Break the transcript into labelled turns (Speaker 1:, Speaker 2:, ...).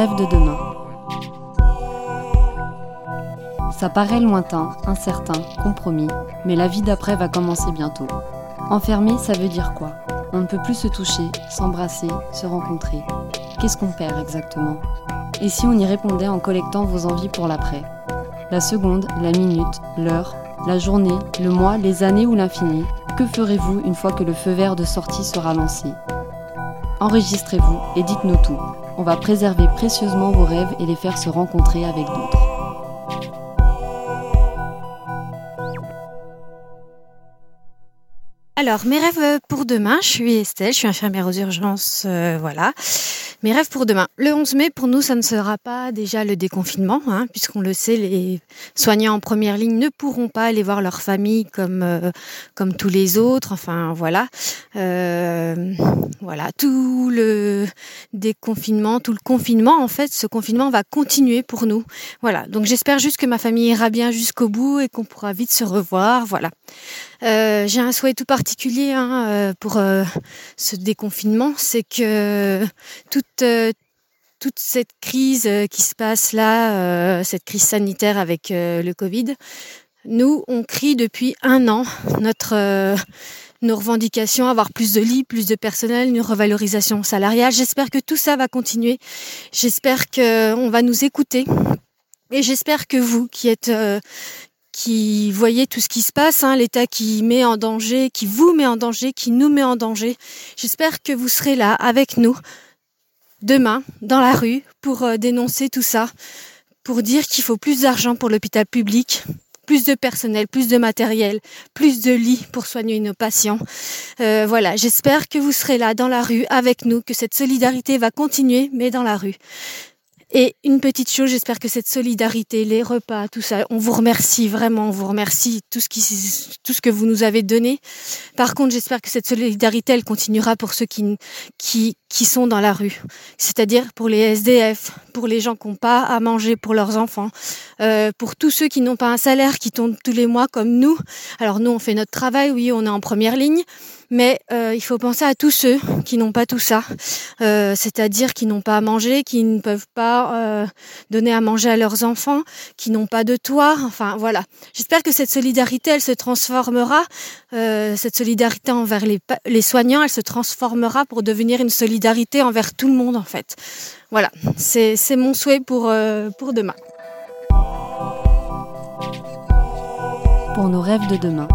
Speaker 1: rêves de demain. Ça paraît lointain, incertain, compromis, mais la vie d'après va commencer bientôt. Enfermé, ça veut dire quoi? On ne peut plus se toucher, s'embrasser, se rencontrer. Qu'est-ce qu'on perd exactement? Et si on y répondait en collectant vos envies pour l'après? La seconde, la minute, l'heure, la journée, le mois, les années ou l'infini, que ferez-vous une fois que le feu vert de sortie sera lancé? Enregistrez-vous et dites-nous tout. On va préserver précieusement vos rêves et les faire se rencontrer avec d'autres.
Speaker 2: Alors, mes rêves pour demain, je suis Estelle, je suis infirmière aux urgences, euh, voilà. Mes rêves pour demain. Le 11 mai, pour nous, ça ne sera pas déjà le déconfinement, hein, puisqu'on le sait, les soignants en première ligne ne pourront pas aller voir leur famille comme euh, tous les autres. Enfin, voilà, euh, voilà, tout le déconfinement, tout le confinement, en fait, ce confinement va continuer pour nous. Voilà. Donc, j'espère juste que ma famille ira bien jusqu'au bout et qu'on pourra vite se revoir. Voilà. Euh, j'ai un souhait tout particulier hein, euh, pour euh, ce déconfinement, c'est que toute toute cette crise qui se passe là, cette crise sanitaire avec le Covid, nous on crie depuis un an notre nos revendications, avoir plus de lits, plus de personnel, une revalorisation salariale. J'espère que tout ça va continuer. J'espère que on va nous écouter. Et j'espère que vous, qui êtes qui voyez tout ce qui se passe, hein, l'État qui met en danger, qui vous met en danger, qui nous met en danger. J'espère que vous serez là avec nous demain dans la rue pour euh, dénoncer tout ça, pour dire qu'il faut plus d'argent pour l'hôpital public, plus de personnel, plus de matériel, plus de lits pour soigner nos patients. Euh, voilà, j'espère que vous serez là dans la rue avec nous, que cette solidarité va continuer, mais dans la rue. Et une petite chose, j'espère que cette solidarité, les repas, tout ça, on vous remercie vraiment, on vous remercie tout ce qui, tout ce que vous nous avez donné. Par contre, j'espère que cette solidarité, elle continuera pour ceux qui, qui, qui sont dans la rue. C'est-à-dire pour les SDF, pour les gens qui n'ont pas à manger pour leurs enfants, euh, pour tous ceux qui n'ont pas un salaire, qui tombent tous les mois comme nous. Alors nous, on fait notre travail, oui, on est en première ligne. Mais euh, il faut penser à tous ceux qui n'ont pas tout ça, euh, c'est-à-dire qui n'ont pas à manger, qui ne peuvent pas euh, donner à manger à leurs enfants, qui n'ont pas de toit. Enfin voilà. J'espère que cette solidarité, elle se transformera, cette solidarité envers les, les soignants, elle se transformera pour devenir une solidarité envers tout le monde en fait. Voilà, c'est mon souhait pour, pour demain.
Speaker 1: Pour nos rêves de demain.